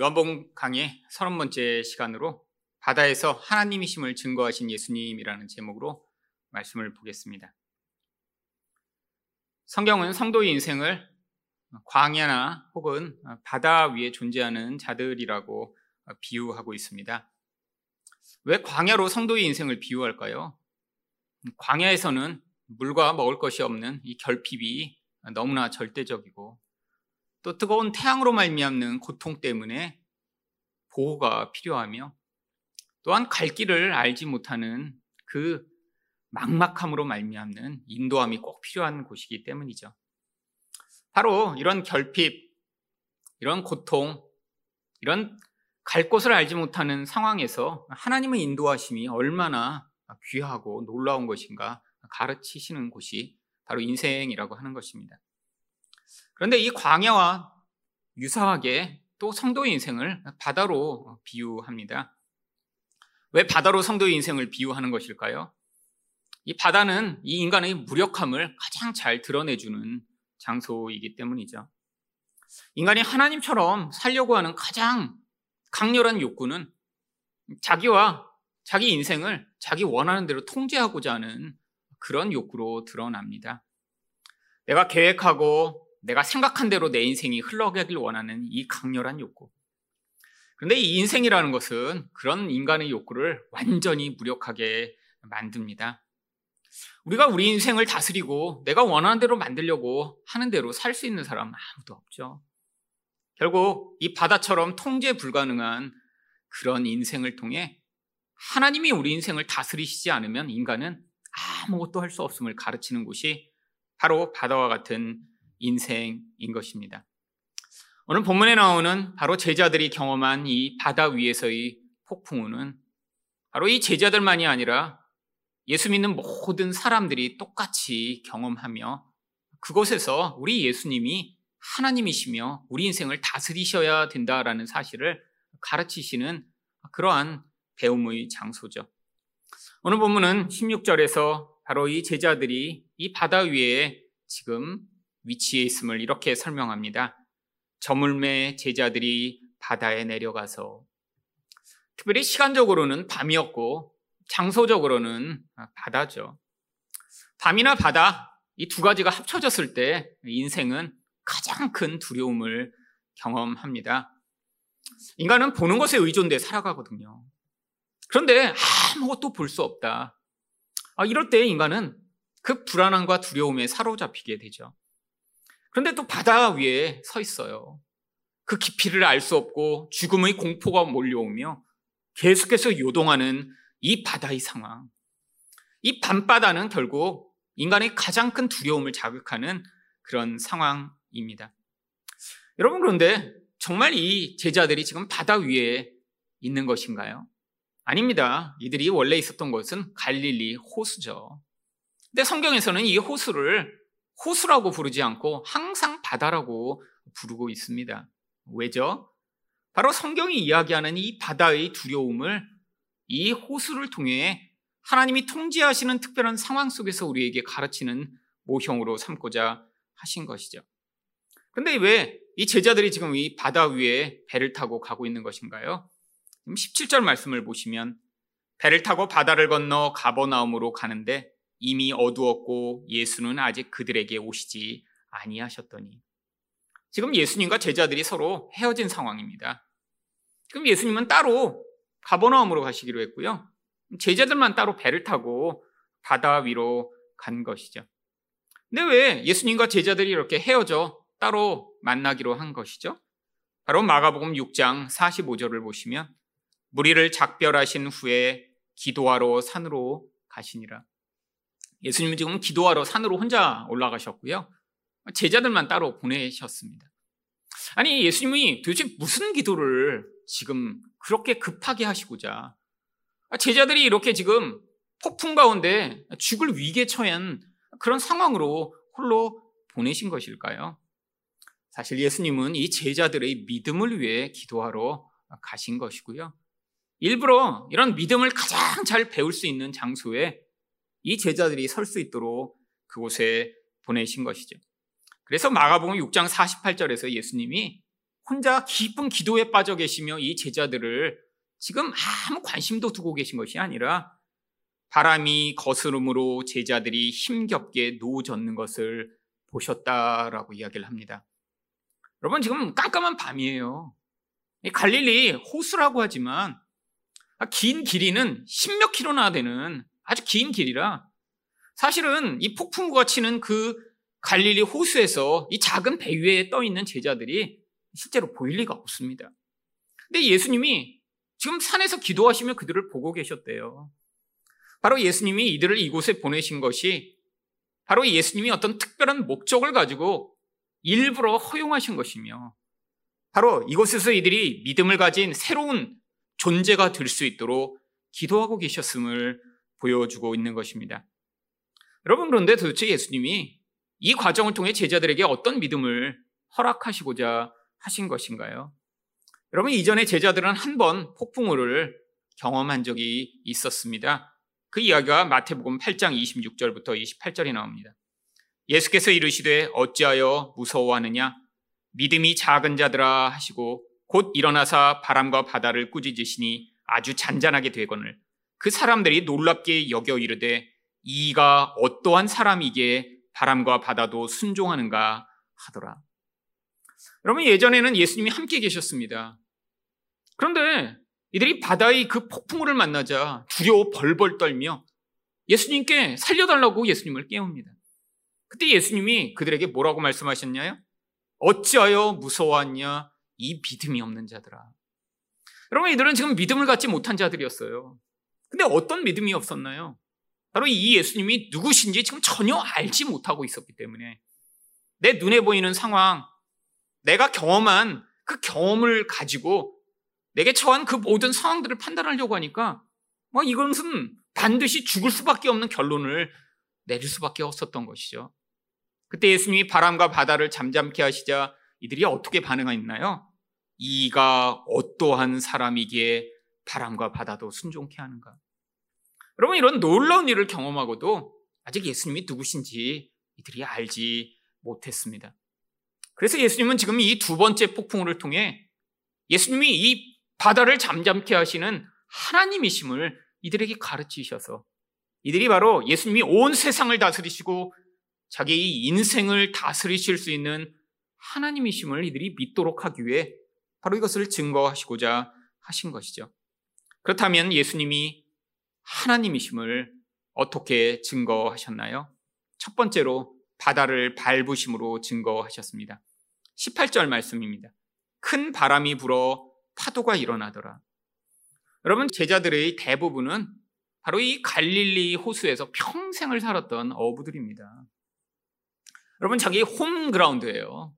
요한복음 강의 30번째 시간으로 바다에서 하나님이심을 증거하신 예수님이라는 제목으로 말씀을 보겠습니다. 성경은 성도의 인생을 광야나 혹은 바다 위에 존재하는 자들이라고 비유하고 있습니다. 왜 광야로 성도의 인생을 비유할까요? 광야에서는 물과 먹을 것이 없는 이 결핍이 너무나 절대적이고 또 뜨거운 태양으로 말미암는 고통 때문에 보호가 필요하며 또한 갈 길을 알지 못하는 그 막막함으로 말미암는 인도함이 꼭 필요한 곳이기 때문이죠. 바로 이런 결핍, 이런 고통, 이런 갈 곳을 알지 못하는 상황에서 하나님의 인도하심이 얼마나 귀하고 놀라운 것인가 가르치시는 곳이 바로 인생이라고 하는 것입니다. 그런데 이 광야와 유사하게 또 성도의 인생을 바다로 비유합니다. 왜 바다로 성도의 인생을 비유하는 것일까요? 이 바다는 이 인간의 무력함을 가장 잘 드러내주는 장소이기 때문이죠. 인간이 하나님처럼 살려고 하는 가장 강렬한 욕구는 자기와 자기 인생을 자기 원하는 대로 통제하고자 하는 그런 욕구로 드러납니다. 내가 계획하고 내가 생각한 대로 내 인생이 흘러가길 원하는 이 강렬한 욕구. 그런데 이 인생이라는 것은 그런 인간의 욕구를 완전히 무력하게 만듭니다. 우리가 우리 인생을 다스리고 내가 원하는 대로 만들려고 하는 대로 살 수 있는 사람 아무도 없죠. 결국 이 바다처럼 통제 불가능한 그런 인생을 통해 하나님이 우리 인생을 다스리시지 않으면 인간은 아무것도 할 수 없음을 가르치는 곳이 바로 바다와 같은 인생인 것입니다. 오늘 본문에 나오는 바로 제자들이 경험한 이 바다 위에서의 폭풍우는 바로 이 제자들만이 아니라 예수 믿는 모든 사람들이 똑같이 경험하며 그곳에서 우리 예수님이 하나님이시며 우리 인생을 다스리셔야 된다라는 사실을 가르치시는 그러한 배움의 장소죠. 오늘 본문은 16절에서 바로 이 제자들이 이 바다 위에 지금 위치해 있음을 이렇게 설명합니다. 저물매 제자들이 바다에 내려가서 특별히 시간적으로는 밤이었고 장소적으로는 바다죠. 밤이나 바다 이 두 가지가 합쳐졌을 때 인생은 가장 큰 두려움을 경험합니다. 인간은 보는 것에 의존돼 살아가거든요. 그런데 아무것도 볼 수 없다. 아, 이럴 때 인간은 그 불안함과 두려움에 사로잡히게 되죠. 그런데 또 바다 위에 서 있어요. 그 깊이를 알 수 없고 죽음의 공포가 몰려오며 계속해서 요동하는 이 바다의 상황. 이 밤바다는 결국 인간의 가장 큰 두려움을 자극하는 그런 상황입니다. 여러분, 그런데 정말 이 제자들이 지금 바다 위에 있는 것인가요? 아닙니다. 이들이 원래 있었던 곳은 갈릴리 호수죠. 근데 성경에서는 이 호수를 호수라고 부르지 않고 항상 바다라고 부르고 있습니다. 왜죠? 바로 성경이 이야기하는 이 바다의 두려움을 이 호수를 통해 하나님이 통제하시는 특별한 상황 속에서 우리에게 가르치는 모형으로 삼고자 하신 것이죠. 근데 왜 이 제자들이 지금 이 바다 위에 배를 타고 가고 있는 것인가요? 17절 말씀을 보시면 배를 타고 바다를 건너 가버나움으로 가는데 이미 어두웠고 예수는 아직 그들에게 오시지 아니하셨더니 지금 예수님과 제자들이 서로 헤어진 상황입니다. 그럼 예수님은 따로 가버나움으로 가시기로 했고요. 제자들만 따로 배를 타고 바다 위로 간 것이죠. 근데 왜 예수님과 제자들이 이렇게 헤어져 따로 만나기로 한 것이죠? 바로 마가복음 6장 45절을 보시면 무리를 작별하신 후에 기도하러 산으로 가시니라. 예수님은 지금 기도하러 산으로 혼자 올라가셨고요. 제자들만 따로 보내셨습니다. 아니, 예수님이 도대체 무슨 기도를 지금 그렇게 급하게 하시고자 제자들이 이렇게 지금 폭풍 가운데 죽을 위기에 처한 그런 상황으로 홀로 보내신 것일까요? 사실 예수님은 이 제자들의 믿음을 위해 기도하러 가신 것이고요. 일부러 이런 믿음을 가장 잘 배울 수 있는 장소에 이 제자들이 설 수 있도록 그곳에 보내신 것이죠. 그래서 마가복음 6장 48절에서 예수님이 혼자 깊은 기도에 빠져 계시며 이 제자들을 지금 아무 관심도 두고 계신 것이 아니라 바람이 거스름으로 제자들이 힘겹게 노젓는 것을 보셨다라고 이야기를 합니다. 여러분 지금 깜깜한 밤이에요. 갈릴리 호수라고 하지만 긴 길이는 십몇 킬로나 되는 아주 긴 길이라 사실은 이 폭풍우가 치는 그 갈릴리 호수에서 이 작은 배 위에 떠 있는 제자들이 실제로 보일 리가 없습니다. 근데 예수님이 지금 산에서 기도하시며 그들을 보고 계셨대요. 바로 예수님이 이들을 이곳에 보내신 것이 바로 예수님이 어떤 특별한 목적을 가지고 일부러 허용하신 것이며 바로 이곳에서 이들이 믿음을 가진 새로운 존재가 될 수 있도록 기도하고 계셨음을 보여주고 있는 것입니다. 여러분 그런데 도대체 예수님이 이 과정을 통해 제자들에게 어떤 믿음을 허락하시고자 하신 것인가요? 여러분 이전에 제자들은 한 번 폭풍우를 경험한 적이 있었습니다. 그 이야기가 마태복음 8장 26절부터 28절에 나옵니다. 예수께서 이르시되 어찌하여 무서워하느냐 믿음이 작은 자들아 하시고 곧 일어나사 바람과 바다를 꾸짖으시니 아주 잔잔하게 되거늘 그 사람들이 놀랍게 여겨 이르되 이가 어떠한 사람이기에 바람과 바다도 순종하는가 하더라. 여러분 예전에는 예수님이 함께 계셨습니다. 그런데 이들이 바다의 그 폭풍우를 만나자 두려워 벌벌 떨며 예수님께 살려달라고 예수님을 깨웁니다. 그때 예수님이 그들에게 뭐라고 말씀하셨냐요? 어찌하여 무서워하냐? 이 믿음이 없는 자들아. 여러분, 이들은 지금 믿음을 갖지 못한 자들이었어요. 근데 어떤 믿음이 없었나요? 바로 이 예수님이 누구신지 지금 전혀 알지 못하고 있었기 때문에 내 눈에 보이는 상황, 내가 경험한 그 경험을 가지고 내게 처한 그 모든 상황들을 판단하려고 하니까 뭐 이것은 반드시 죽을 수밖에 없는 결론을 내릴 수밖에 없었던 것이죠. 그때 예수님이 바람과 바다를 잠잠케 하시자 이들이 어떻게 반응했나요? 이가 어떠한 사람이기에 바람과 바다도 순종케 하는가? 여러분 이런 놀라운 일을 경험하고도 아직 예수님이 누구신지 이들이 알지 못했습니다. 그래서 예수님은 지금 이 두 번째 폭풍우를 통해 예수님이 이 바다를 잠잠케 하시는 하나님이심을 이들에게 가르치셔서 이들이 바로 예수님이 온 세상을 다스리시고 자기 인생을 다스리실 수 있는 하나님이심을 이들이 믿도록 하기 위해 바로 이것을 증거하시고자 하신 것이죠. 그렇다면 예수님이 하나님이심을 어떻게 증거하셨나요? 첫 번째로 바다를 밟으심으로 증거하셨습니다. 18절 말씀입니다. 큰 바람이 불어 파도가 일어나더라. 여러분, 제자들의 대부분은 바로 이 갈릴리 호수에서 평생을 살았던 어부들입니다. 여러분, 자기 홈그라운드예요.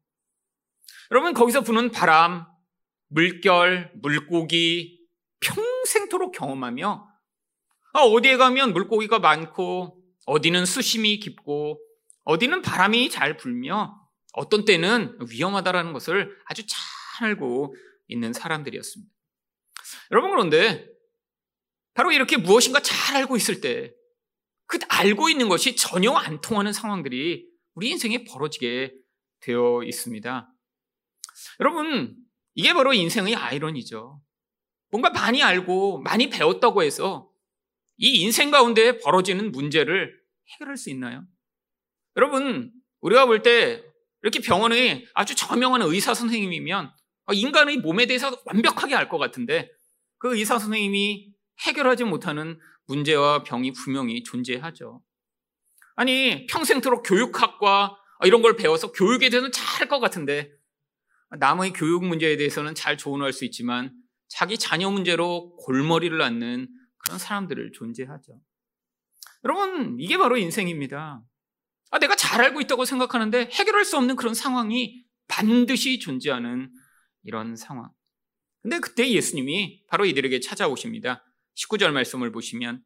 여러분, 거기서 부는 바람, 물결, 물고기, 평 생토록 경험하며 아, 어디에 가면 물고기가 많고 어디는 수심이 깊고 어디는 바람이 잘 불며 어떤 때는 위험하다라는 것을 아주 잘 알고 있는 사람들이었습니다. 여러분 그런데 바로 이렇게 무엇인가 잘 알고 있을 때 그 알고 있는 것이 전혀 안 통하는 상황들이 우리 인생에 벌어지게 되어 있습니다. 여러분 이게 바로 인생의 아이러니죠. 뭔가 많이 알고 많이 배웠다고 해서 이 인생 가운데 벌어지는 문제를 해결할 수 있나요? 여러분, 우리가 볼 때 이렇게 병원에 아주 저명한 의사 선생님이면 인간의 몸에 대해서 완벽하게 알 것 같은데 그 의사 선생님이 해결하지 못하는 문제와 병이 분명히 존재하죠. 아니, 평생토록 교육학과 이런 걸 배워서 교육에 대해서는 잘 할 것 같은데 남의 교육 문제에 대해서는 잘 조언할 수 있지만 자기 자녀 문제로 골머리를 앓는 그런 사람들을 존재하죠. 여러분, 이게 바로 인생입니다. 아, 내가 잘 알고 있다고 생각하는데 해결할 수 없는 그런 상황이 반드시 존재하는 이런 상황. 근데 그때 예수님이 바로 이들에게 찾아오십니다. 19절 말씀을 보시면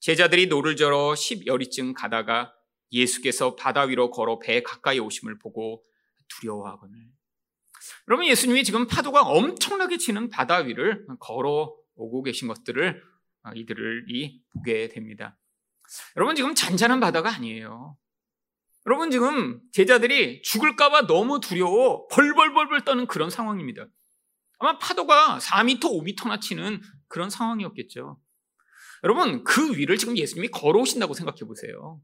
제자들이 노를 저어 10여리쯤 가다가 예수께서 바다 위로 걸어 배 가까이 오심을 보고 두려워하거늘. 여러분 예수님이 지금 파도가 엄청나게 치는 바다 위를 걸어 오고 계신 것들을 어, 이들을 이 보게 됩니다. 여러분 지금 잔잔한 바다가 아니에요. 여러분 지금 제자들이 죽을까봐 너무 두려워 벌벌벌벌 떠는 그런 상황입니다. 아마 파도가 4m, 5m나 치는 그런 상황이었겠죠. 여러분, 그 위를 지금 예수님이 걸어오신다고 생각해 보세요.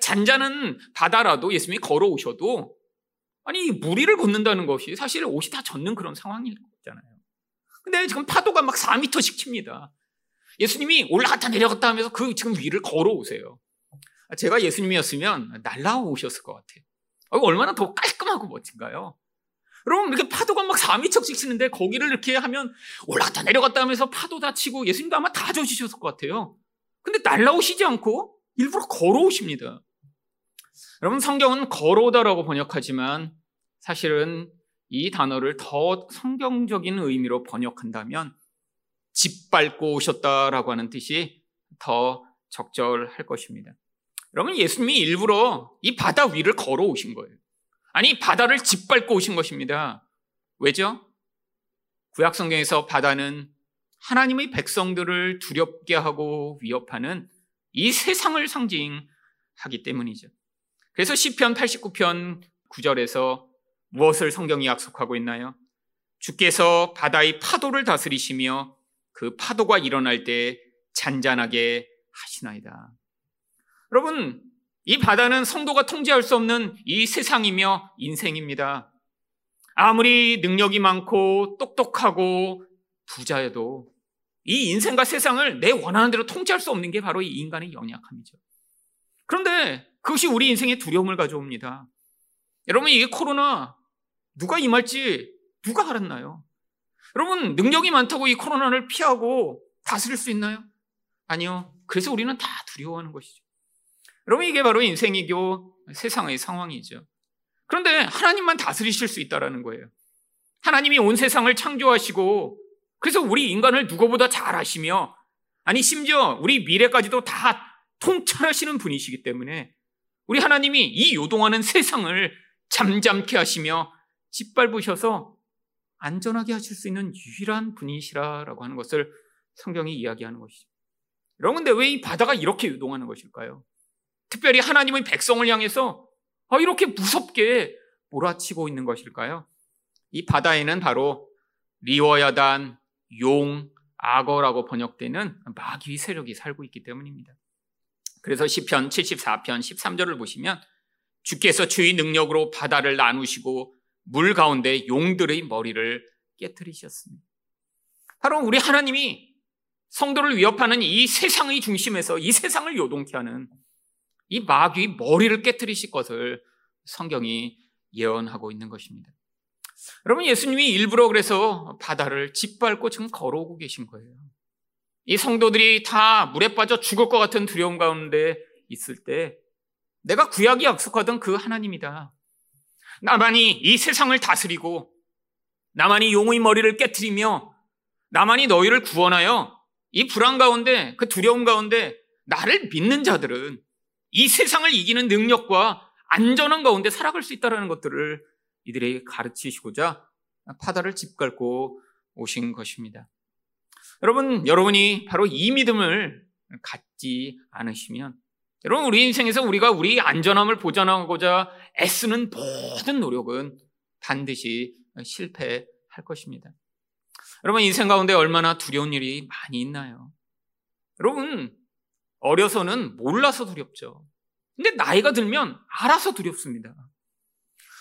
잔잔한 바다라도 예수님이 걸어오셔도 아니 무리를 걷는다는 것이 사실 옷이 다 젖는 그런 상황이잖아요. 근데 지금 파도가 막 4미터씩 칩니다. 예수님이 올라갔다 내려갔다 하면서 그 지금 위를 걸어오세요. 제가 예수님이었으면 날라오셨을 것 같아요. 얼마나 더 깔끔하고 멋진가요? 여러분 이렇게 파도가 막 4미터씩 치는데 거기를 이렇게 하면 올라갔다 내려갔다 하면서 파도 다 치고 예수님도 아마 다 젖으셨을 것 같아요. 근데 날라오시지 않고 일부러 걸어오십니다. 여러분 성경은 걸어오다라고 번역하지만 사실은 이 단어를 더 성경적인 의미로 번역한다면 짓밟고 오셨다라고 하는 뜻이 더 적절할 것입니다. 여러분 예수님이 일부러 이 바다 위를 걸어오신 거예요. 아니 바다를 짓밟고 오신 것입니다. 왜죠? 구약 성경에서 바다는 하나님의 백성들을 두렵게 하고 위협하는 이 세상을 상징하기 때문이죠. 그래서 시편 89편 9절에서 무엇을 성경이 약속하고 있나요? 주께서 바다의 파도를 다스리시며 그 파도가 일어날 때 잔잔하게 하시나이다. 여러분, 이 바다는 성도가 통제할 수 없는 이 세상이며 인생입니다. 아무리 능력이 많고 똑똑하고 부자여도 이 인생과 세상을 내 원하는 대로 통제할 수 없는 게 바로 이 인간의 연약함이죠. 그런데 그것이 우리 인생에 두려움을 가져옵니다. 여러분, 이게 코로나 누가 임할지 누가 알았나요? 여러분, 능력이 많다고 이 코로나를 피하고 다스릴 수 있나요? 아니요. 그래서 우리는 다 두려워하는 것이죠. 여러분, 이게 바로 인생이고 세상의 상황이죠. 그런데 하나님만 다스리실 수 있다라는 거예요. 하나님이 온 세상을 창조하시고 그래서 우리 인간을 누구보다 잘 아시며 아니 심지어 우리 미래까지도 다 통찰하시는 분이시기 때문에 우리 하나님이 이 요동하는 세상을 잠잠케 하시며 짓밟으셔서 안전하게 하실 수 있는 유일한 분이시라라고 하는 것을 성경이 이야기하는 것이죠. 여러분, 근데 왜 이 바다가 이렇게 유동하는 것일까요? 특별히 하나님의 백성을 향해서 아, 이렇게 무섭게 몰아치고 있는 것일까요? 이 바다에는 바로 리워야단, 용, 악어라고 번역되는 마귀 세력이 살고 있기 때문입니다. 그래서 시편 74편 13절을 보시면 주께서 주의 능력으로 바다를 나누시고 물 가운데 용들의 머리를 깨뜨리셨습니다. 바로 우리 하나님이 성도를 위협하는 이 세상의 중심에서 이 세상을 요동케 하는 이 마귀의 머리를 깨뜨리실 것을 성경이 예언하고 있는 것입니다. 여러분, 예수님이 일부러 그래서 바다를 짓밟고 지금 걸어오고 계신 거예요. 이 성도들이 다 물에 빠져 죽을 것 같은 두려움 가운데 있을 때 내가 구약이 약속하던 그 하나님이다. 나만이 이 세상을 다스리고 나만이 용의 머리를 깨뜨리며 나만이 너희를 구원하여 이 불안 가운데 그 두려움 가운데 나를 믿는 자들은 이 세상을 이기는 능력과 안전한 가운데 살아갈 수 있다는 것들을 이들에게 가르치시고자 파다를 짓밟고 오신 것입니다. 여러분, 여러분이 바로 이 믿음을 갖지 않으시면 여러분, 우리 인생에서 우리가 우리 안전함을 보장하고자 애쓰는 모든 노력은 반드시 실패할 것입니다. 여러분, 인생 가운데 얼마나 두려운 일이 많이 있나요? 여러분, 어려서는 몰라서 두렵죠. 근데 나이가 들면 알아서 두렵습니다.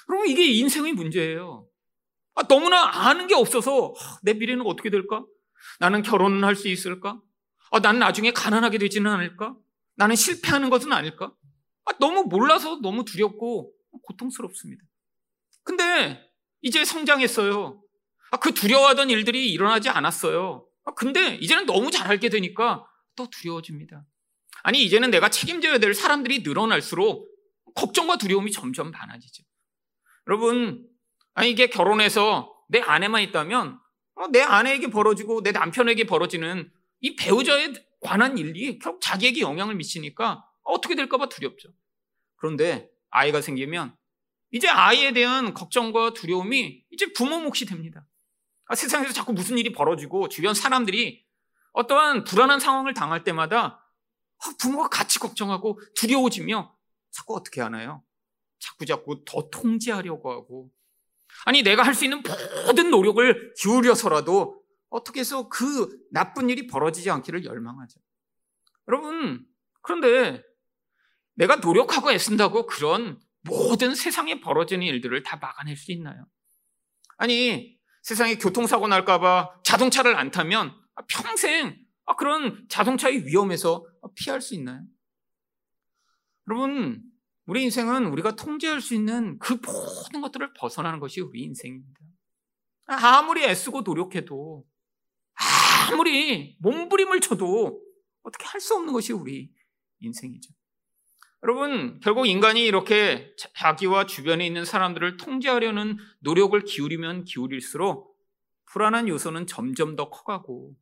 여러분, 이게 인생의 문제예요. 아, 너무나 아는 게 없어서 아, 내 미래는 어떻게 될까? 나는 결혼을 할수 있을까? 아, 난 나중에 가난하게 되지는 않을까? 나는 실패하는 것은 아닐까? 아, 너무 몰라서 너무 두렵고 고통스럽습니다. 근데 이제 성장했어요. 아, 그 두려워하던 일들이 일어나지 않았어요. 아, 근데 이제는 너무 잘 알게 되니까 또 두려워집니다. 아니, 이제는 내가 책임져야 될 사람들이 늘어날수록 걱정과 두려움이 점점 많아지죠. 여러분, 아니, 이게 결혼해서 내 아내만 있다면 어, 내 아내에게 벌어지고 내 남편에게 벌어지는 이 배우자에 관한 일이 결국 자기에게 영향을 미치니까 어떻게 될까봐 두렵죠. 그런데 아이가 생기면 이제 아이에 대한 걱정과 두려움이 이제 부모 몫이 됩니다. 아, 세상에서 자꾸 무슨 일이 벌어지고 주변 사람들이 어떠한 불안한 상황을 당할 때마다 아, 부모가 같이 걱정하고 두려워지며 자꾸 어떻게 하나요? 자꾸 자꾸 더 통제하려고 하고 아니, 내가 할 수 있는 모든 노력을 기울여서라도 어떻게 해서 그 나쁜 일이 벌어지지 않기를 열망하죠. 여러분, 그런데 내가 노력하고 애쓴다고 그런 모든 세상에 벌어지는 일들을 다 막아낼 수 있나요? 아니, 세상에 교통사고 날까봐 자동차를 안 타면 평생 그런 자동차의 위험에서 피할 수 있나요? 여러분, 우리 인생은 우리가 통제할 수 있는 그 모든 것들을 벗어나는 것이 우리 인생입니다. 아무리 애쓰고 노력해도, 아무리 몸부림을 쳐도 어떻게 할 수 없는 것이 우리 인생이죠. 여러분, 결국 인간이 이렇게 자기와 주변에 있는 사람들을 통제하려는 노력을 기울이면 기울일수록 불안한 요소는 점점 더 커가고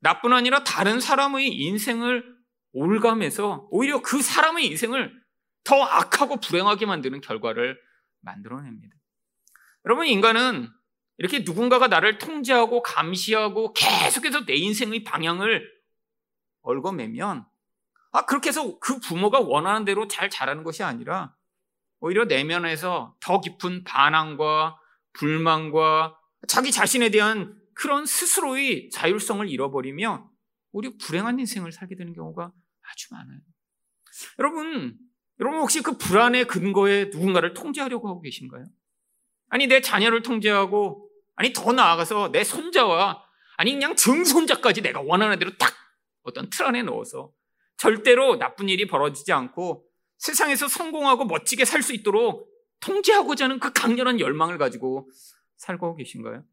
나뿐 아니라 다른 사람의 인생을 올감해서 오히려 그 사람의 인생을 더 악하고 불행하게 만드는 결과를 만들어냅니다. 여러분, 인간은 이렇게 누군가가 나를 통제하고 감시하고 계속해서 내 인생의 방향을 얽어매면 아, 그렇게 해서 그 부모가 원하는 대로 잘 자라는 것이 아니라 오히려 내면에서 더 깊은 반항과 불만과 자기 자신에 대한 그런 스스로의 자율성을 잃어버리며 오히려 불행한 인생을 살게 되는 경우가 아주 많아요. 여러분, 여러분 혹시 그 불안의 근거에 누군가를 통제하려고 하고 계신가요? 아니, 내 자녀를 통제하고, 아니, 더 나아가서 내 손자와, 아니, 그냥 증손자까지 내가 원하는 대로 딱 어떤 틀 안에 넣어서 절대로 나쁜 일이 벌어지지 않고 세상에서 성공하고 멋지게 살 수 있도록 통제하고자 하는 그 강렬한 열망을 가지고 살고 계신가요?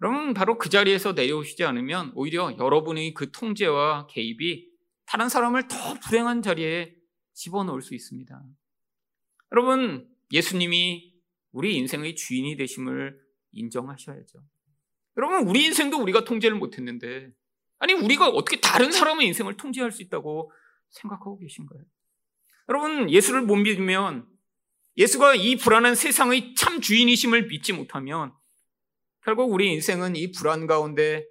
그러면 바로 그 자리에서 내려오시지 않으면 오히려 여러분의 그 통제와 개입이 다른 사람을 더 불행한 자리에 집어넣을 수 있습니다. 여러분, 예수님이 우리 인생의 주인이 되심을 인정하셔야죠. 여러분, 우리 인생도 우리가 통제를 못했는데 아니, 우리가 어떻게 다른 사람의 인생을 통제할 수 있다고 생각하고 계신가요? 여러분, 예수를 못 믿으면 예수가 이 불안한 세상의 참 주인이심을 믿지 못하면 결국 우리 인생은 이 불안 가운데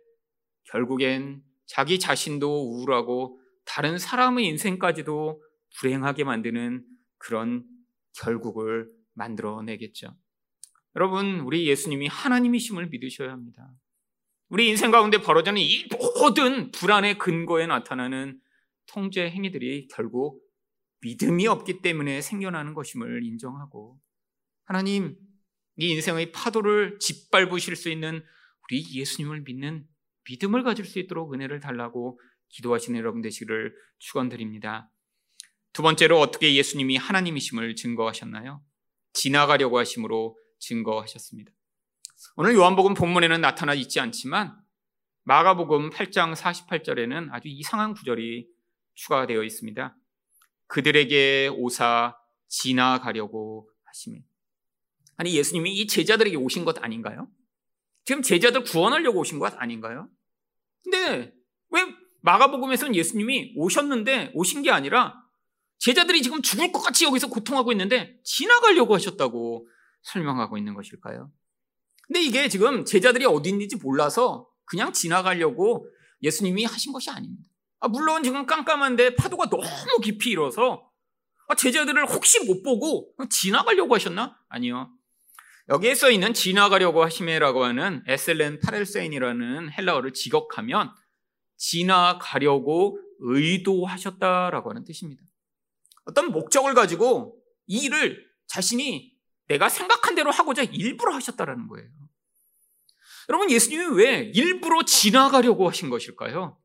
결국엔 자기 자신도 우울하고 다른 사람의 인생까지도 불행하게 만드는 그런 결국을 만들어내겠죠. 여러분, 우리 예수님이 하나님이심을 믿으셔야 합니다. 우리 인생 가운데 벌어지는 이 모든 불안의 근거에 나타나는 통제 행위들이 결국 믿음이 없기 때문에 생겨나는 것임을 인정하고 하나님 이 인생의 파도를 짓밟으실 수 있는 우리 예수님을 믿는 믿음을 가질 수 있도록 은혜를 달라고 기도하시는 여러분 되시기를 축원드립니다. 두 번째로 어떻게 예수님이 하나님이심을 증거하셨나요? 지나가려고 하심으로 증거하셨습니다. 오늘 요한복음 본문에는 나타나 있지 않지만 마가복음 8장 48절에는 아주 이상한 구절이 추가되어 있습니다. 그들에게 오사 지나가려고 하시며 아니 예수님이 이 제자들에게 오신 것 아닌가요? 지금 제자들 구원하려고 오신 것 아닌가요? 근데 왜 마가복음에서는 예수님이 오셨는데 오신 게 아니라 제자들이 지금 죽을 것 같이 여기서 고통하고 있는데 지나가려고 하셨다고 설명하고 있는 것일까요? 근데 이게 지금 제자들이 어디 있는지 몰라서 그냥 지나가려고 예수님이 하신 것이 아닙니다. 아, 물론 지금 깜깜한데 파도가 너무 깊이 일어서 아, 제자들을 혹시 못 보고 지나가려고 하셨나? 아니요. 여기에 써 있는 지나가려고 하심이라고 하는 에셀렌 파렐세인이라는 헬라어를 직역하면 지나가려고 의도하셨다라고 하는 뜻입니다. 어떤 목적을 가지고 이 일을 자신이 내가 생각한 대로 하고자 일부러 하셨다라는 거예요. 여러분, 예수님이 왜 일부러 지나가려고 하신 것일까요?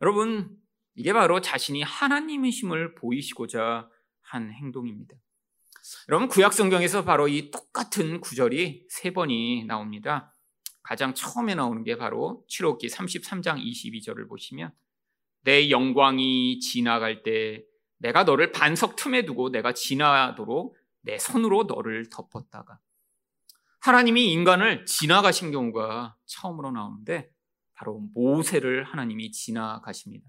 여러분, 이게 바로 자신이 하나님이심을 보이시고자 한 행동입니다. 여러분, 구약성경에서 바로 이 똑같은 구절이 세 번이 나옵니다. 가장 처음에 나오는 게 바로 출애기 33장 22절을 보시면 내 영광이 지나갈 때 내가 너를 반석 틈에 두고 내가 지나도록 내 손으로 너를 덮었다가 하나님이 인간을 지나가신 경우가 처음으로 나오는데 바로 모세를 하나님이 지나가십니다.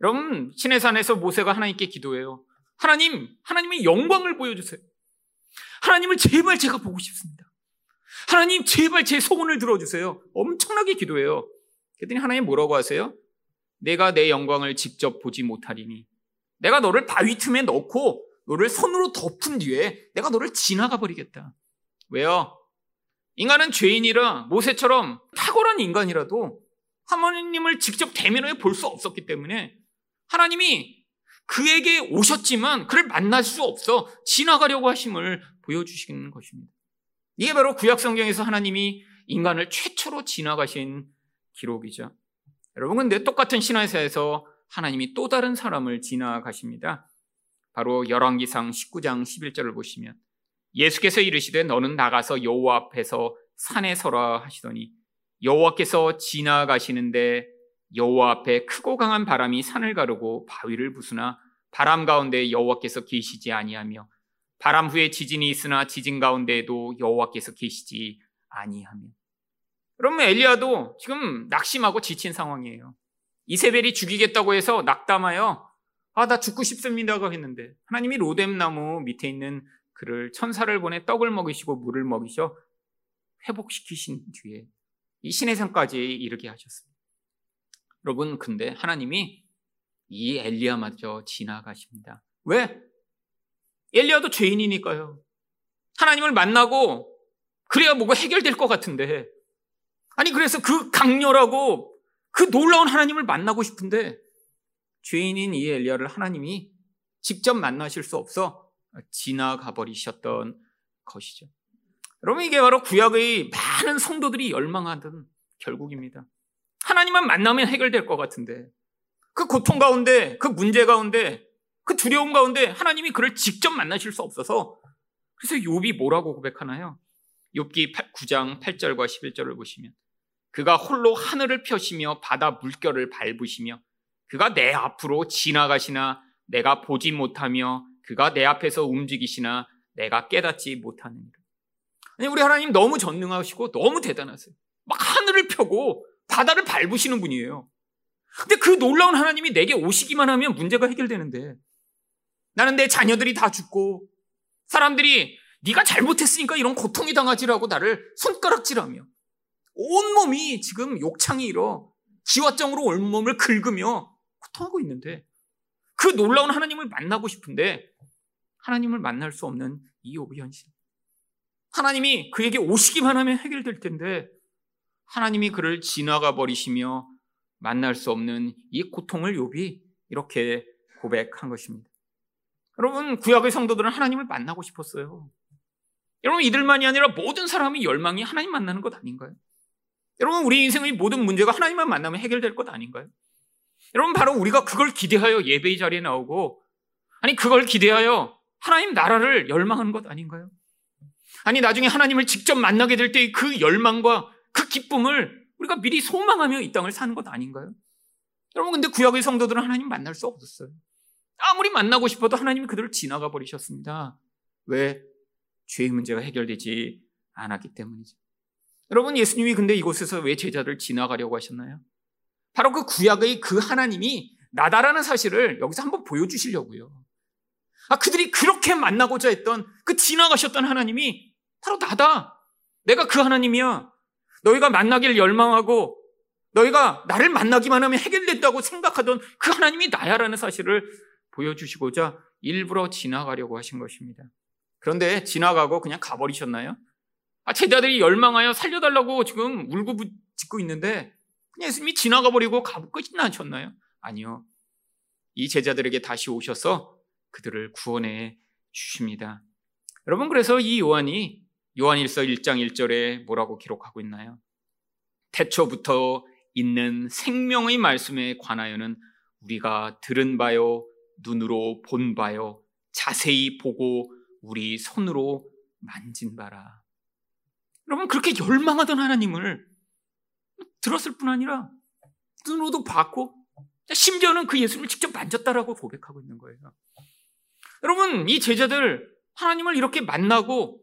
여러분 신해산에서 모세가 하나님께 기도해요. 하나님, 하나님의 영광을 보여주세요. 하나님을 제발 제가 보고 싶습니다. 하나님 제발 제 소원을 들어주세요. 엄청나게 기도해요. 그랬더니 하나님 뭐라고 하세요? 내가 내 영광을 직접 보지 못하리니 내가 너를 바위 틈에 넣고 너를 손으로 덮은 뒤에 내가 너를 지나가 버리겠다. 왜요? 인간은 죄인이라 모세처럼 탁월한 인간이라도 하나님을 직접 대면해 볼 수 없었기 때문에 하나님이 그에게 오셨지만 그를 만날 수 없어 지나가려고 하심을 보여주시는 것입니다. 이게 바로 구약 성경에서 하나님이 인간을 최초로 지나가신 기록이죠. 여러분 근데 똑같은 신화에서 하나님이 또 다른 사람을 지나가십니다. 바로 열왕기상 19장 11절을 보시면 예수께서 이르시되 너는 나가서 여호와 앞에서 산에 서라 하시더니 여호와께서 지나가시는데 여호와 앞에 크고 강한 바람이 산을 가르고 바위를 부수나 바람 가운데 여호와께서 계시지 아니하며 바람 후에 지진이 있으나 지진 가운데에도 여호와께서 계시지 아니하며 그러면 엘리야도 지금 낙심하고 지친 상황이에요. 이세벨이 죽이겠다고 해서 낙담하여 아 나 죽고 싶습니다가 했는데 하나님이 로뎀 나무 밑에 있는 그를 천사를 보내 떡을 먹이시고 물을 먹이셔 회복시키신 뒤에 이 신의 산까지 이르게 하셨습니다. 여러분 근데 하나님이 이 엘리야마저 지나가십니다. 왜? 엘리야도 죄인이니까요. 하나님을 만나고 그래야 뭐가 해결될 것 같은데 아니 그래서 그 강렬하고 그 놀라운 하나님을 만나고 싶은데 죄인인 이 엘리야를 하나님이 직접 만나실 수 없어 지나가 버리셨던 것이죠. 여러분 이게 바로 구약의 많은 성도들이 열망하던 결국입니다. 하나님만 만나면 해결될 것 같은데 그 고통 가운데 그 문제 가운데 그 두려움 가운데 하나님이 그를 직접 만나실 수 없어서 그래서 욥이 뭐라고 고백하나요? 욥기 9장 8절과 11절을 보시면 그가 홀로 하늘을 펴시며 바다 물결을 밟으시며 그가 내 앞으로 지나가시나 내가 보지 못하며 그가 내 앞에서 움직이시나 내가 깨닫지 못하느니라. 아니 우리 하나님 너무 전능하시고 너무 대단하세요. 막 하늘을 펴고 바다를 밟으시는 분이에요. 근데 그 놀라운 하나님이 내게 오시기만 하면 문제가 해결되는데 나는 내 자녀들이 다 죽고 사람들이 네가 잘못했으니까 이런 고통이 당하지라고 나를 손가락질하며 온몸이 지금 욕창이 일어 지화정으로 온몸을 긁으며 고통하고 있는데 그 놀라운 하나님을 만나고 싶은데 하나님을 만날 수 없는 이 욥의 현실. 하나님이 그에게 오시기만 하면 해결될 텐데 하나님이 그를 지나가 버리시며 만날 수 없는 이 고통을 욥이 이렇게 고백한 것입니다. 여러분 구약의 성도들은 하나님을 만나고 싶었어요. 여러분 이들만이 아니라 모든 사람이 열망이 하나님 만나는 것 아닌가요? 여러분 우리 인생의 모든 문제가 하나님만 만나면 해결될 것 아닌가요? 여러분 바로 우리가 그걸 기대하여 예배의 자리에 나오고 아니 그걸 기대하여 하나님 나라를 열망하는 것 아닌가요? 아니 나중에 하나님을 직접 만나게 될 때 그 열망과 그 기쁨을 우리가 미리 소망하며 이 땅을 사는 것 아닌가요? 여러분 근데 구약의 성도들은 하나님 만날 수 없었어요. 아무리 만나고 싶어도 하나님이 그들을 지나가 버리셨습니다. 왜? 죄의 문제가 해결되지 않았기 때문이죠. 여러분 예수님이 근데 이곳에서 왜 제자를 지나가려고 하셨나요? 바로 그 구약의 그 하나님이 나다라는 사실을 여기서 한번 보여주시려고요. 아, 그들이 그렇게 만나고자 했던 그 지나가셨던 하나님이 바로 나다. 내가 그 하나님이야. 너희가 만나길 열망하고 너희가 나를 만나기만 하면 해결된다고 생각하던 그 하나님이 나야라는 사실을 보여주시고자 일부러 지나가려고 하신 것입니다. 그런데 지나가고 그냥 가버리셨나요? 아, 제자들이 열망하여 살려달라고 지금 울고 짓고 있는데 예수님이 지나가 버리고 가고 끝이 나셨나요? 아니요. 이 제자들에게 다시 오셔서 그들을 구원해 주십니다. 여러분 그래서 이 요한이 요한일서 1장 1절에 뭐라고 기록하고 있나요? 태초부터 있는 생명의 말씀에 관하여는 우리가 들은 바요 눈으로 본 바요 자세히 보고 우리 손으로 만진 바라. 여러분 그렇게 열망하던 하나님을 들었을 뿐 아니라 눈으로도 봤고 심지어는 그 예수님을 직접 만졌다라고 고백하고 있는 거예요. 여러분 이 제자들 하나님을 이렇게 만나고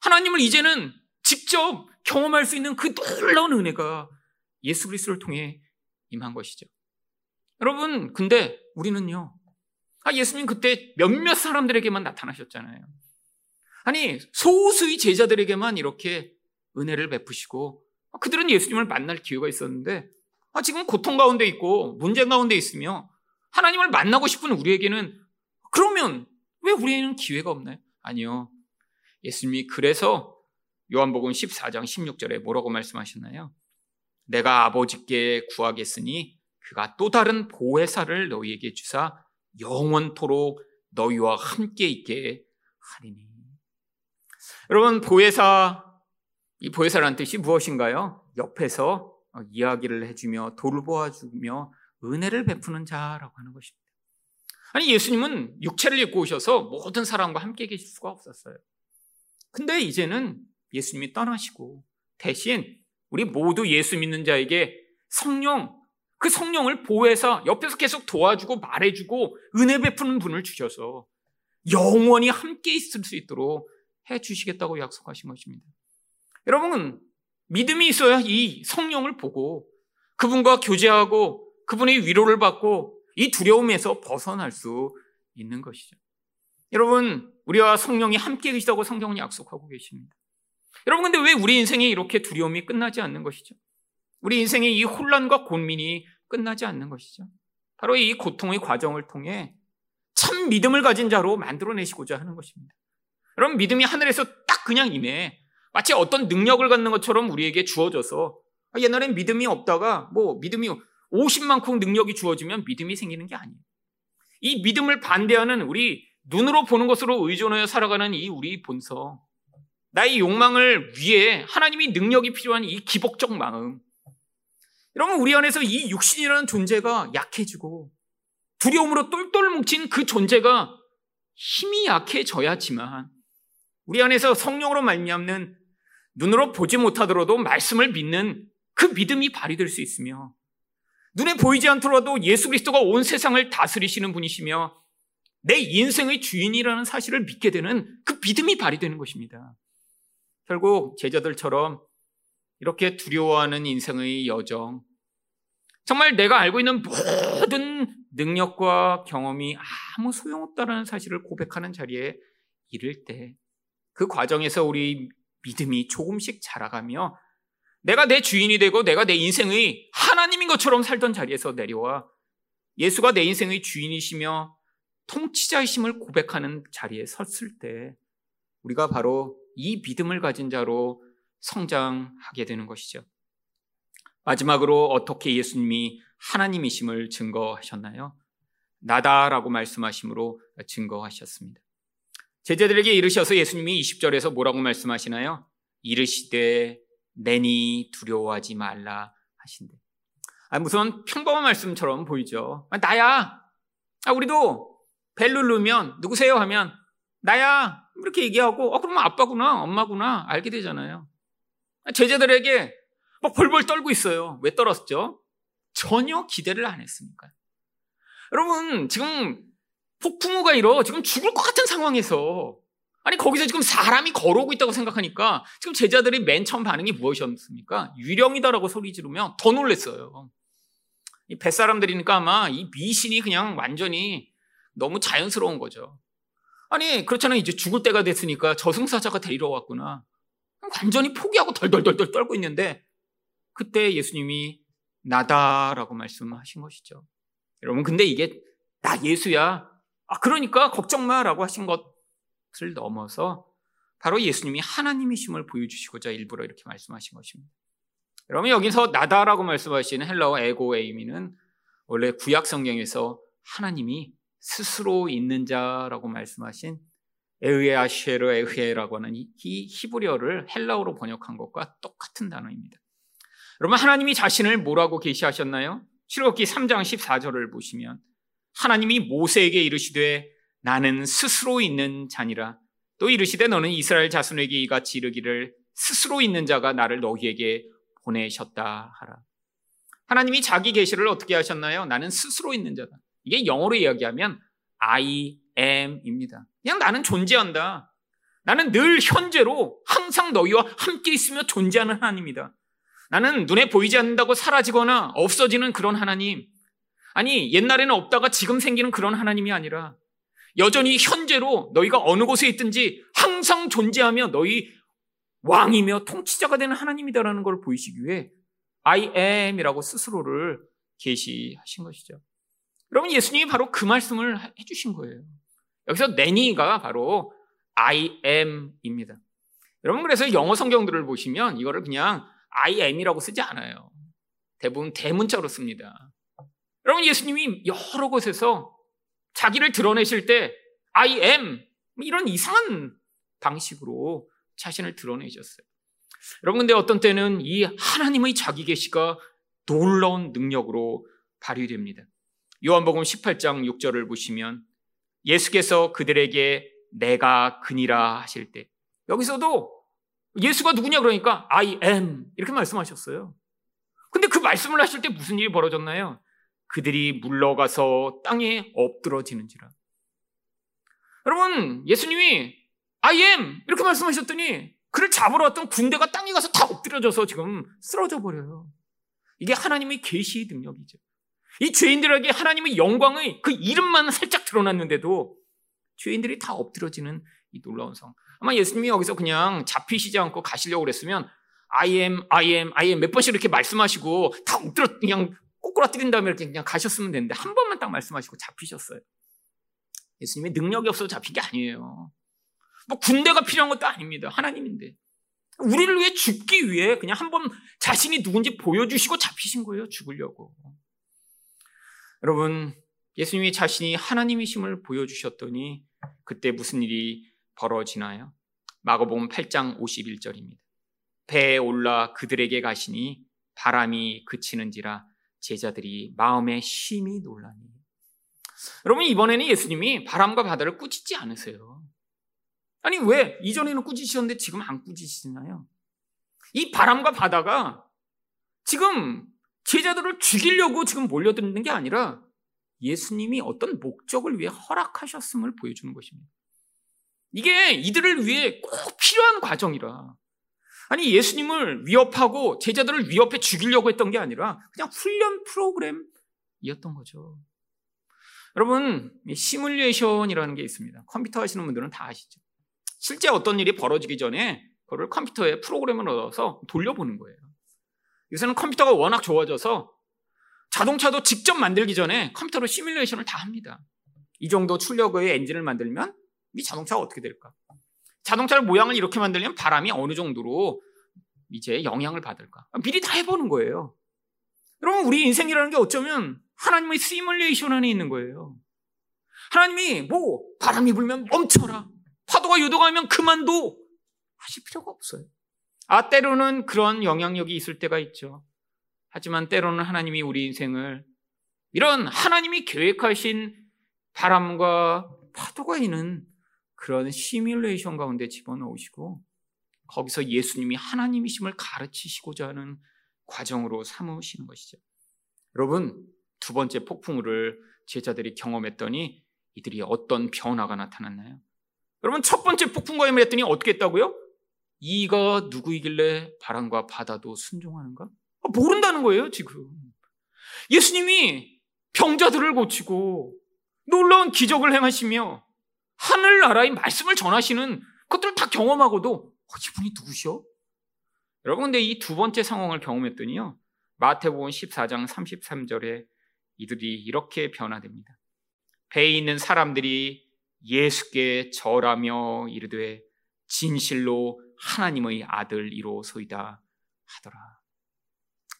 하나님을 이제는 직접 경험할 수 있는 그 놀라운 은혜가 예수 그리스도를 통해 임한 것이죠. 여러분 근데 우리는요. 아 예수님 그때 몇몇 사람들에게만 나타나셨잖아요. 아니 소수의 제자들에게만 이렇게 은혜를 베푸시고 그들은 예수님을 만날 기회가 있었는데 아, 지금 고통 가운데 있고 문제 가운데 있으며 하나님을 만나고 싶은 우리에게는 그러면 왜 우리에는 기회가 없나요? 아니요. 예수님이 그래서 요한복음 14장 16절에 뭐라고 말씀하셨나요? 내가 아버지께 구하겠으니 그가 또 다른 보혜사를 너희에게 주사 영원토록 너희와 함께 있게 하리니. 여러분 보혜사 이 보혜사라는 뜻이 무엇인가요? 옆에서 이야기를 해주며 돌보아주며 은혜를 베푸는 자라고 하는 것입니다. 아니 예수님은 육체를 입고 오셔서 모든 사람과 함께 계실 수가 없었어요. 근데 이제는 예수님이 떠나시고 대신 우리 모두 예수 믿는 자에게 성령 그 성령을 보호해서 옆에서 계속 도와주고 말해주고 은혜 베푸는 분을 주셔서 영원히 함께 있을 수 있도록 해 주시겠다고 약속하신 것입니다. 여러분, 믿음이 있어야 이 성령을 보고 그분과 교제하고 그분의 위로를 받고 이 두려움에서 벗어날 수 있는 것이죠. 여러분, 우리와 성령이 함께 계시다고 성경은 약속하고 계십니다. 여러분, 근데 왜 우리 인생에 이렇게 두려움이 끝나지 않는 것이죠? 우리 인생의 이 혼란과 고민이 끝나지 않는 것이죠. 바로 이 고통의 과정을 통해 참 믿음을 가진 자로 만들어내시고자 하는 것입니다. 여러분, 믿음이 하늘에서 딱 그냥 임해. 마치 어떤 능력을 갖는 것처럼 우리에게 주어져서 아, 옛날엔 믿음이 없다가 뭐 믿음이 50만큼 능력이 주어지면 믿음이 생기는 게 아니에요. 이 믿음을 반대하는 우리 눈으로 보는 것으로 의존하여 살아가는 이 우리 본성, 나의 욕망을 위해 하나님이 능력이 필요한 이 기복적 마음. 여러분, 우리 안에서 이 육신이라는 존재가 약해지고 두려움으로 똘똘 뭉친 그 존재가 힘이 약해져야지만 우리 안에서 성령으로 말미암는 눈으로 보지 못하더라도 말씀을 믿는 그 믿음이 발휘될 수 있으며 눈에 보이지 않더라도 예수 그리스도가 온 세상을 다스리시는 분이시며 내 인생의 주인이라는 사실을 믿게 되는 그 믿음이 발휘되는 것입니다. 결국 제자들처럼 이렇게 두려워하는 인생의 여정, 정말 내가 알고 있는 모든 능력과 경험이 아무 소용없다는 사실을 고백하는 자리에 이를 때 그 과정에서 우리 믿음이 조금씩 자라가며 내가 내 주인이 되고 내가 내 인생의 하나님인 것처럼 살던 자리에서 내려와 예수가 내 인생의 주인이시며 통치자이심을 고백하는 자리에 섰을 때 우리가 바로 이 믿음을 가진 자로 성장하게 되는 것이죠. 마지막으로 어떻게 예수님이 하나님이심을 증거하셨나요? 나다라고 말씀하심으로 증거하셨습니다. 제자들에게 이르셔서 예수님이 20절에서 뭐라고 말씀하시나요? 이르시되 내니 두려워하지 말라 하신대. 아, 무슨 평범한 말씀처럼 보이죠. 아, 나야. 아, 우리도 벨 누르면 누구세요 하면 나야. 이렇게 얘기하고 어 그러면 아빠구나 엄마구나 알게 되잖아요. 아, 제자들에게 막 벌벌 떨고 있어요. 왜 떨었죠? 전혀 기대를 안 했으니까요. 여러분 지금 폭풍우가 일어 지금 죽을 것 같은 상황에서 아니 거기서 지금 사람이 걸어오고 있다고 생각하니까 지금 제자들이 맨 처음 반응이 무엇이었습니까? 유령이다라고 소리 지르면 더 놀랬어요. 이 뱃사람들이니까 아마 이 미신이 그냥 완전히 너무 자연스러운 거죠. 아니 그렇잖아요. 이제 죽을 때가 됐으니까 저승사자가 데리러 왔구나. 완전히 포기하고 덜덜덜덜 떨고 있는데 그때 예수님이 나다라고 말씀하신 것이죠. 여러분 근데 이게 나 예수야 아, 그러니까 걱정 마 라고 하신 것을 넘어서 바로 예수님이 하나님이심을 보여주시고자 일부러 이렇게 말씀하신 것입니다. 여러분 여기서 나다라고 말씀하시는 헬라어 에고에이미는 원래 구약 성경에서 하나님이 스스로 있는 자라고 말씀하신 에흐에아쉐르 에흐에라고 하는 이 히브리어를 헬라어로 번역한 것과 똑같은 단어입니다. 여러분 하나님이 자신을 뭐라고 계시하셨나요? 출애굽기 3장 14절을 보시면 하나님이 모세에게 이르시되 나는 스스로 있는 자니라 또 이르시되 너는 이스라엘 자손에게 이같이 이르기를 스스로 있는 자가 나를 너희에게 보내셨다 하라. 하나님이 자기 계시를 어떻게 하셨나요? 나는 스스로 있는 자다. 이게 영어로 이야기하면 I am입니다. 그냥 나는 존재한다. 나는 늘 현재로 항상 너희와 함께 있으며 존재하는 하나님이다. 나는 눈에 보이지 않는다고 사라지거나 없어지는 그런 하나님. 아니, 옛날에는 없다가 지금 생기는 그런 하나님이 아니라 여전히 현재로 너희가 어느 곳에 있든지 항상 존재하며 너희 왕이며 통치자가 되는 하나님이다라는 걸 보이시기 위해 I am이라고 스스로를 계시하신 것이죠. 여러분, 예수님이 바로 그 말씀을 해주신 거예요. 여기서 nanny가 바로 I am입니다. 여러분 그래서 영어 성경들을 보시면 이거를 그냥 I am이라고 쓰지 않아요. 대부분 대문자로 씁니다. 여러분 예수님이 여러 곳에서 자기를 드러내실 때 I am 이런 이상한 방식으로 자신을 드러내셨어요. 여러분 근데 어떤 때는 이 하나님의 자기 계시가 놀라운 능력으로 발휘됩니다. 요한복음 18장 6절을 보시면 예수께서 그들에게 내가 그니라 하실 때 여기서도 예수가 누구냐 그러니까 I am 이렇게 말씀하셨어요. 근데 그 말씀을 하실 때 무슨 일이 벌어졌나요? 그들이 물러가서 땅에 엎드러지는지라. 여러분, 예수님이 I am 이렇게 말씀하셨더니 그를 잡으러 왔던 군대가 땅에 가서 다 엎드려져서 지금 쓰러져 버려요. 이게 하나님의 계시의 능력이죠. 이 죄인들에게 하나님의 영광의 그 이름만 살짝 드러났는데도 죄인들이 다 엎드려지는 이 놀라운 상황. 아마 예수님이 여기서 그냥 잡히시지 않고 가시려고 그랬으면 I am, I am, I am 몇 번씩 이렇게 말씀하시고 다 엎드려 그냥 꼬꾸라뜨린 다음에 이렇게 그냥 가셨으면 되는데 한 번만 딱 말씀하시고 잡히셨어요. 예수님이 능력이 없어서 잡힌 게 아니에요. 뭐 군대가 필요한 것도 아닙니다. 하나님인데. 우리를 위해 죽기 위해 그냥 한 번 자신이 누군지 보여주시고 잡히신 거예요. 죽으려고. 여러분, 예수님이 자신이 하나님이심을 보여주셨더니 그때 무슨 일이 벌어지나요? 마가복음 8장 51절입니다. 배에 올라 그들에게 가시니 바람이 그치는지라 제자들이 마음에 심히 놀라니. 여러분 이번에는 예수님이 바람과 바다를 꾸짖지 않으세요. 아니 왜 이전에는 꾸짖으셨는데 지금 안 꾸짖으시나요? 이 바람과 바다가 지금 제자들을 죽이려고 지금 몰려드는 게 아니라 예수님이 어떤 목적을 위해 허락하셨음을 보여주는 것입니다. 이게 이들을 위해 꼭 필요한 과정이라. 아니, 예수님을 위협하고 제자들을 위협해 죽이려고 했던 게 아니라 그냥 훈련 프로그램이었던 거죠. 여러분, 시뮬레이션이라는 게 있습니다. 컴퓨터 하시는 분들은 다 아시죠. 실제 어떤 일이 벌어지기 전에 그걸 컴퓨터에 프로그램을 넣어서 돌려보는 거예요. 요새는 컴퓨터가 워낙 좋아져서 자동차도 직접 만들기 전에 컴퓨터로 시뮬레이션을 다 합니다. 이 정도 출력의 엔진을 만들면 이 자동차가 어떻게 될까? 자동차를 모양을 이렇게 만들면 바람이 어느 정도로 이제 영향을 받을까? 미리 다 해보는 거예요. 여러분, 우리 인생이라는 게 어쩌면 하나님의 시뮬레이션 안에 있는 거예요. 하나님이 뭐 바람이 불면 멈춰라. 파도가 유도가면 그만둬. 하실 필요가 없어요. 아, 때로는 그런 영향력이 있을 때가 있죠. 하지만 때로는 하나님이 우리 인생을 이런 하나님이 계획하신 바람과 파도가 있는 그런 시뮬레이션 가운데 집어넣으시고 거기서 예수님이 하나님이심을 가르치시고자 하는 과정으로 삼으시는 것이죠. 여러분, 두 번째 폭풍우를 제자들이 경험했더니 이들이 어떤 변화가 나타났나요? 여러분, 첫 번째 폭풍과 힘을 했더니 어떻게 했다고요? 이가 누구이길래 바람과 바다도 순종하는가? 아, 모른다는 거예요, 지금. 예수님이 병자들을 고치고 놀라운 기적을 행하시며 하늘나라의 말씀을 전하시는 것들을 다 경험하고도 어, 이분이 누구셔? 여러분 근데 이 두 번째 상황을 경험했더니요. 마태복음 14장 33절에 이들이 이렇게 변화됩니다. 배에 있는 사람들이 예수께 절하며 이르되 진실로 하나님의 아들이로소이다 하더라.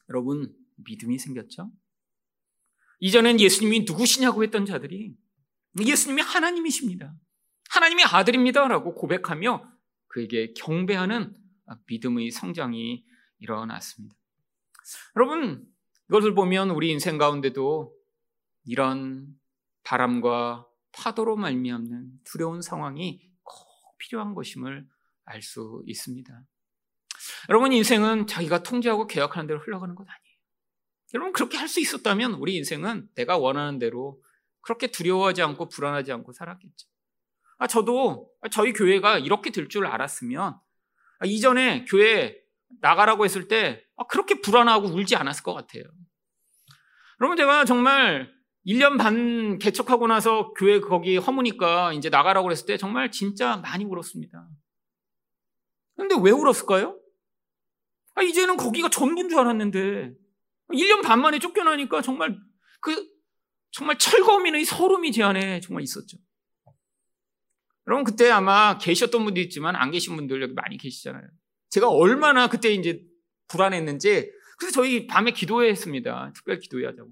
여러분 믿음이 생겼죠? 이전엔 예수님이 누구시냐고 했던 자들이 예수님이 하나님이십니다. 하나님의 아들입니다라고 고백하며 그에게 경배하는 믿음의 성장이 일어났습니다. 여러분, 이것을 보면 우리 인생 가운데도 이런 바람과 파도로 말미암는 두려운 상황이 꼭 필요한 것임을 알 수 있습니다. 여러분 인생은 자기가 통제하고 계약하는 대로 흘러가는 것 아니에요. 여러분 그렇게 할 수 있었다면 우리 인생은 내가 원하는 대로 그렇게 두려워하지 않고 불안하지 않고 살았겠죠. 아, 저도 저희 교회가 이렇게 될 줄 알았으면 아, 이전에 교회 나가라고 했을 때 아, 그렇게 불안하고 울지 않았을 것 같아요. 여러분 제가 정말 1년 반 개척하고 나서 교회 거기 허무니까 이제 나가라고 했을 때 정말 진짜 많이 울었습니다. 근데 왜 울었을까요? 아, 이제는 거기가 전부인 줄 알았는데 1년 반 만에 쫓겨나니까 정말 그 정말 철거민의 서름이 제 안에 정말 있었죠. 여러분 그때 아마 계셨던 분도 있지만 안 계신 분들 여기 많이 계시잖아요. 제가 얼마나 그때 이제 불안했는지 그래서 저희 밤에 기도했습니다. 특별 기도해야자고.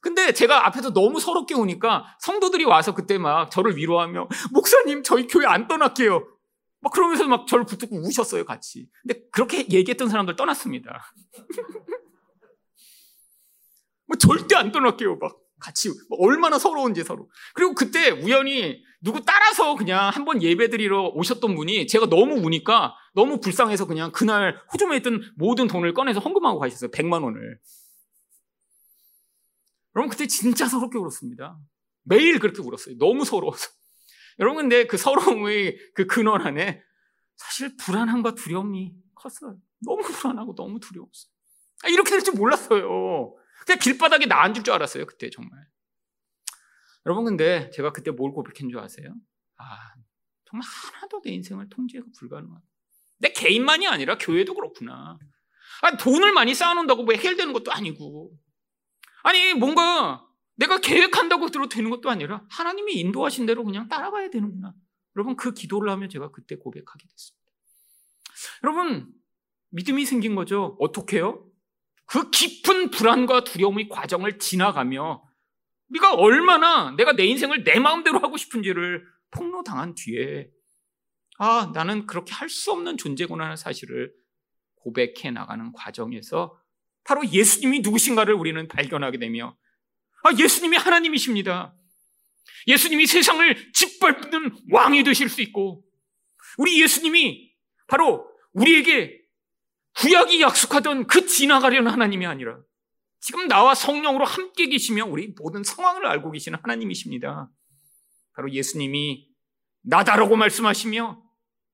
근데 제가 앞에서 너무 서럽게 오니까 성도들이 와서 그때 막 저를 위로하며 목사님 저희 교회 안 떠날게요. 막 그러면서 막 저를 붙들고 우셨어요 같이. 근데 그렇게 얘기했던 사람들 떠났습니다. 뭐 절대 안 떠날게요 막 같이 뭐 얼마나 서러운지 서로. 그리고 그때 우연히 누구 따라서 그냥 한번 예배드리러 오셨던 분이 제가 너무 우니까 너무 불쌍해서 그냥 그날 호주머니에 있던 모든 돈을 꺼내서 헌금하고 가셨어요. 100만 원을. 여러분 그때 진짜 서럽게 울었습니다. 매일 그렇게 울었어요. 너무 서러워서. 여러분 근데 그 서러움의 그 근원 안에 사실 불안함과 두려움이 컸어요. 너무 불안하고 너무 두려웠어요. 아, 이렇게 될 줄 몰랐어요. 그냥 길바닥에 나 앉을 줄 알았어요. 그때 정말. 여러분 근데 제가 그때 뭘 고백한 줄 아세요? 아 정말 하나도 내 인생을 통제가 불가능하다. 내 개인만이 아니라 교회도 그렇구나. 아, 돈을 많이 쌓아놓는다고 뭐 해결되는 것도 아니고. 아니 뭔가 내가 계획한다고 들어도 되는 것도 아니라 하나님이 인도하신 대로 그냥 따라가야 되는구나. 여러분 그 기도를 하며 제가 그때 고백하게 됐습니다. 여러분 믿음이 생긴 거죠. 어떻게요? 그 깊은 불안과 두려움의 과정을 지나가며 우리가 얼마나 내가 내 인생을 내 마음대로 하고 싶은지를 폭로당한 뒤에 아 나는 그렇게 할 수 없는 존재구나 하는 사실을 고백해 나가는 과정에서 바로 예수님이 누구신가를 우리는 발견하게 되며 아, 예수님이 하나님이십니다. 예수님이 세상을 짓밟는 왕이 되실 수 있고, 우리 예수님이 바로 우리에게 구약이 약속하던 그 지나가려는 하나님이 아니라, 지금 나와 성령으로 함께 계시며 우리 모든 상황을 알고 계시는 하나님이십니다. 바로 예수님이 나다라고 말씀하시며,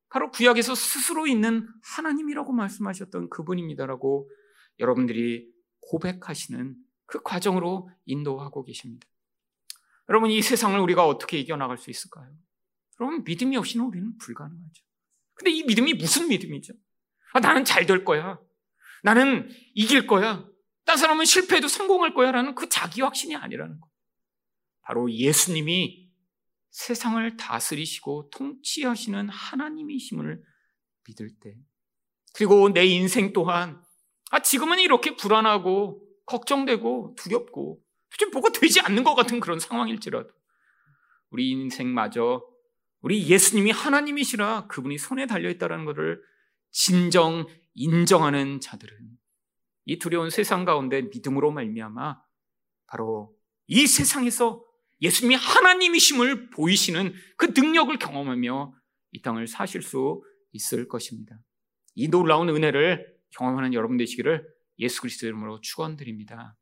바로 구약에서 스스로 있는 하나님이라고 말씀하셨던 그분입니다라고 여러분들이 고백하시는 그 과정으로 인도하고 계십니다. 여러분, 이 세상을 우리가 어떻게 이겨나갈 수 있을까요? 여러분, 믿음이 없이는 우리는 불가능하죠. 근데 이 믿음이 무슨 믿음이죠? 아, 나는 잘 될 거야. 나는 이길 거야. 딴 사람은 실패해도 성공할 거야. 라는 그 자기 확신이 아니라는 거. 바로 예수님이 세상을 다스리시고 통치하시는 하나님이심을 믿을 때. 그리고 내 인생 또한, 아, 지금은 이렇게 불안하고 걱정되고 두렵고 도대체 뭐가 되지 않는 것 같은 그런 상황일지라도 우리 인생마저 우리 예수님이 하나님이시라 그분이 손에 달려있다는 것을 진정 인정하는 자들은 이 두려운 세상 가운데 믿음으로 말미암아 바로 이 세상에서 예수님이 하나님이심을 보이시는 그 능력을 경험하며 이 땅을 사실 수 있을 것입니다. 이 놀라운 은혜를 경험하는 여러분 되시기를 예수 그리스도 이름으로 축원드립니다.